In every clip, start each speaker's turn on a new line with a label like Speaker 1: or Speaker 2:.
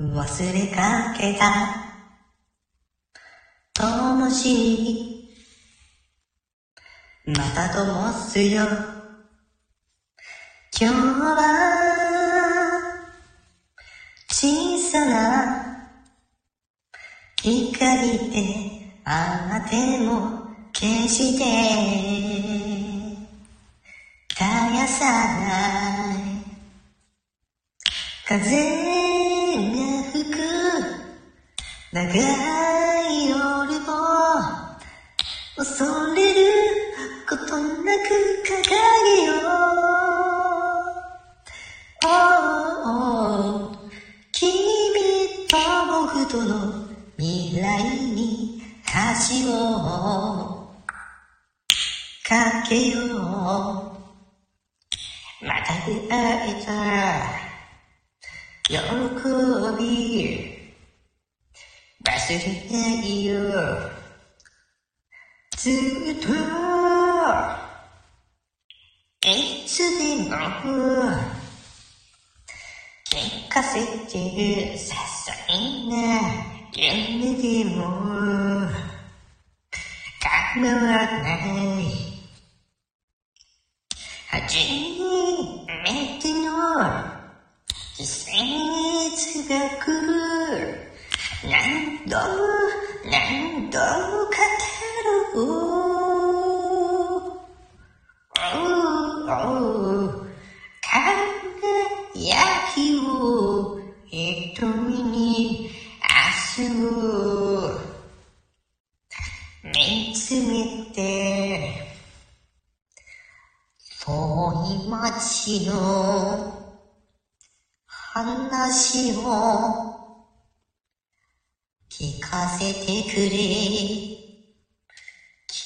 Speaker 1: 忘れかけた。灯火また灯すよ。今日は小さな光であなても決して。絶やさない風長い夜を恐れることなく掲げよう、君と僕との未来に橋をかけよう。また出会えた喜び。忘れないよずっと。いつでも聞かせてる些細な夢でも。構わない。初めての季節が来る。何度何度語ろう輝きを瞳に明日を見つめて遠い街の話を聞かせてくれ。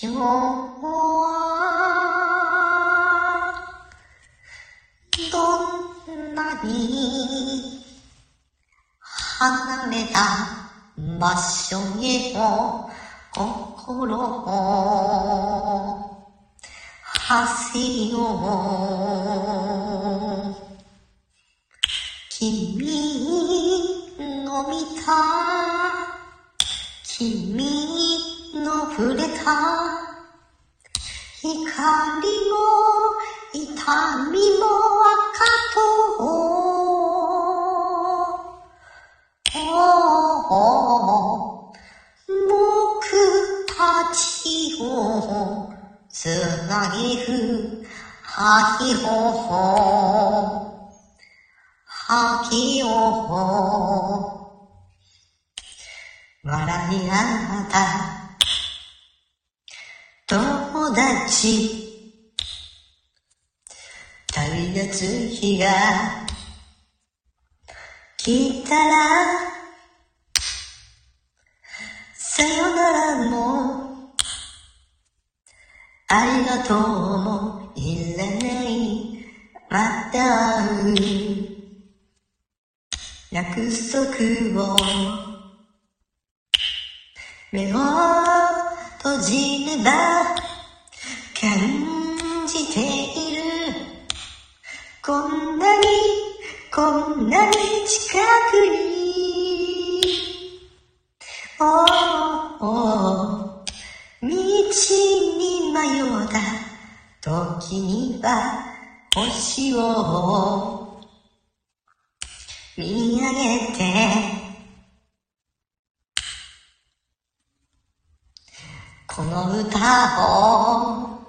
Speaker 1: 今日はどんなに離れた場所へも心を馳せよう君の触れた光も痛みも赤とおお僕たちを繋ぎる吐きほほ吐きほほ笑い合った。友達。旅立つ日が来たら。さよならも。ありがとうもいらない。また会う。約束を。目を閉じれば感じている。こんなにこんなに近くに。おお道に迷った時には星を見上げてこの歌を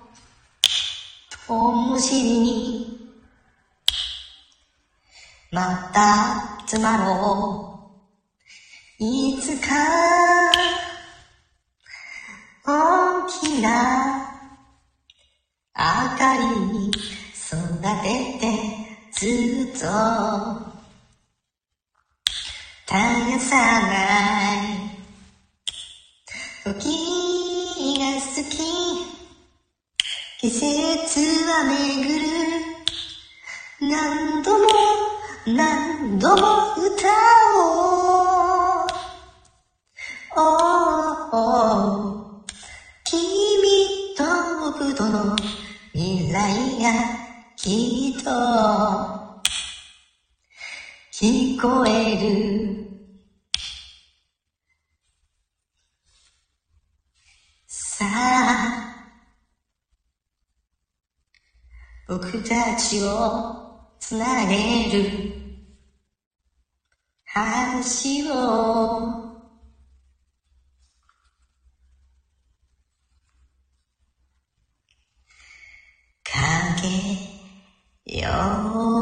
Speaker 1: 灯火にまた集まろう。いつか大きな明かりに育ててずっと絶やさない。時が好き季節は巡る何度も何度も歌おうおお君と僕との未来がきっと聞こえる僕たちをつなげる。話を。影よ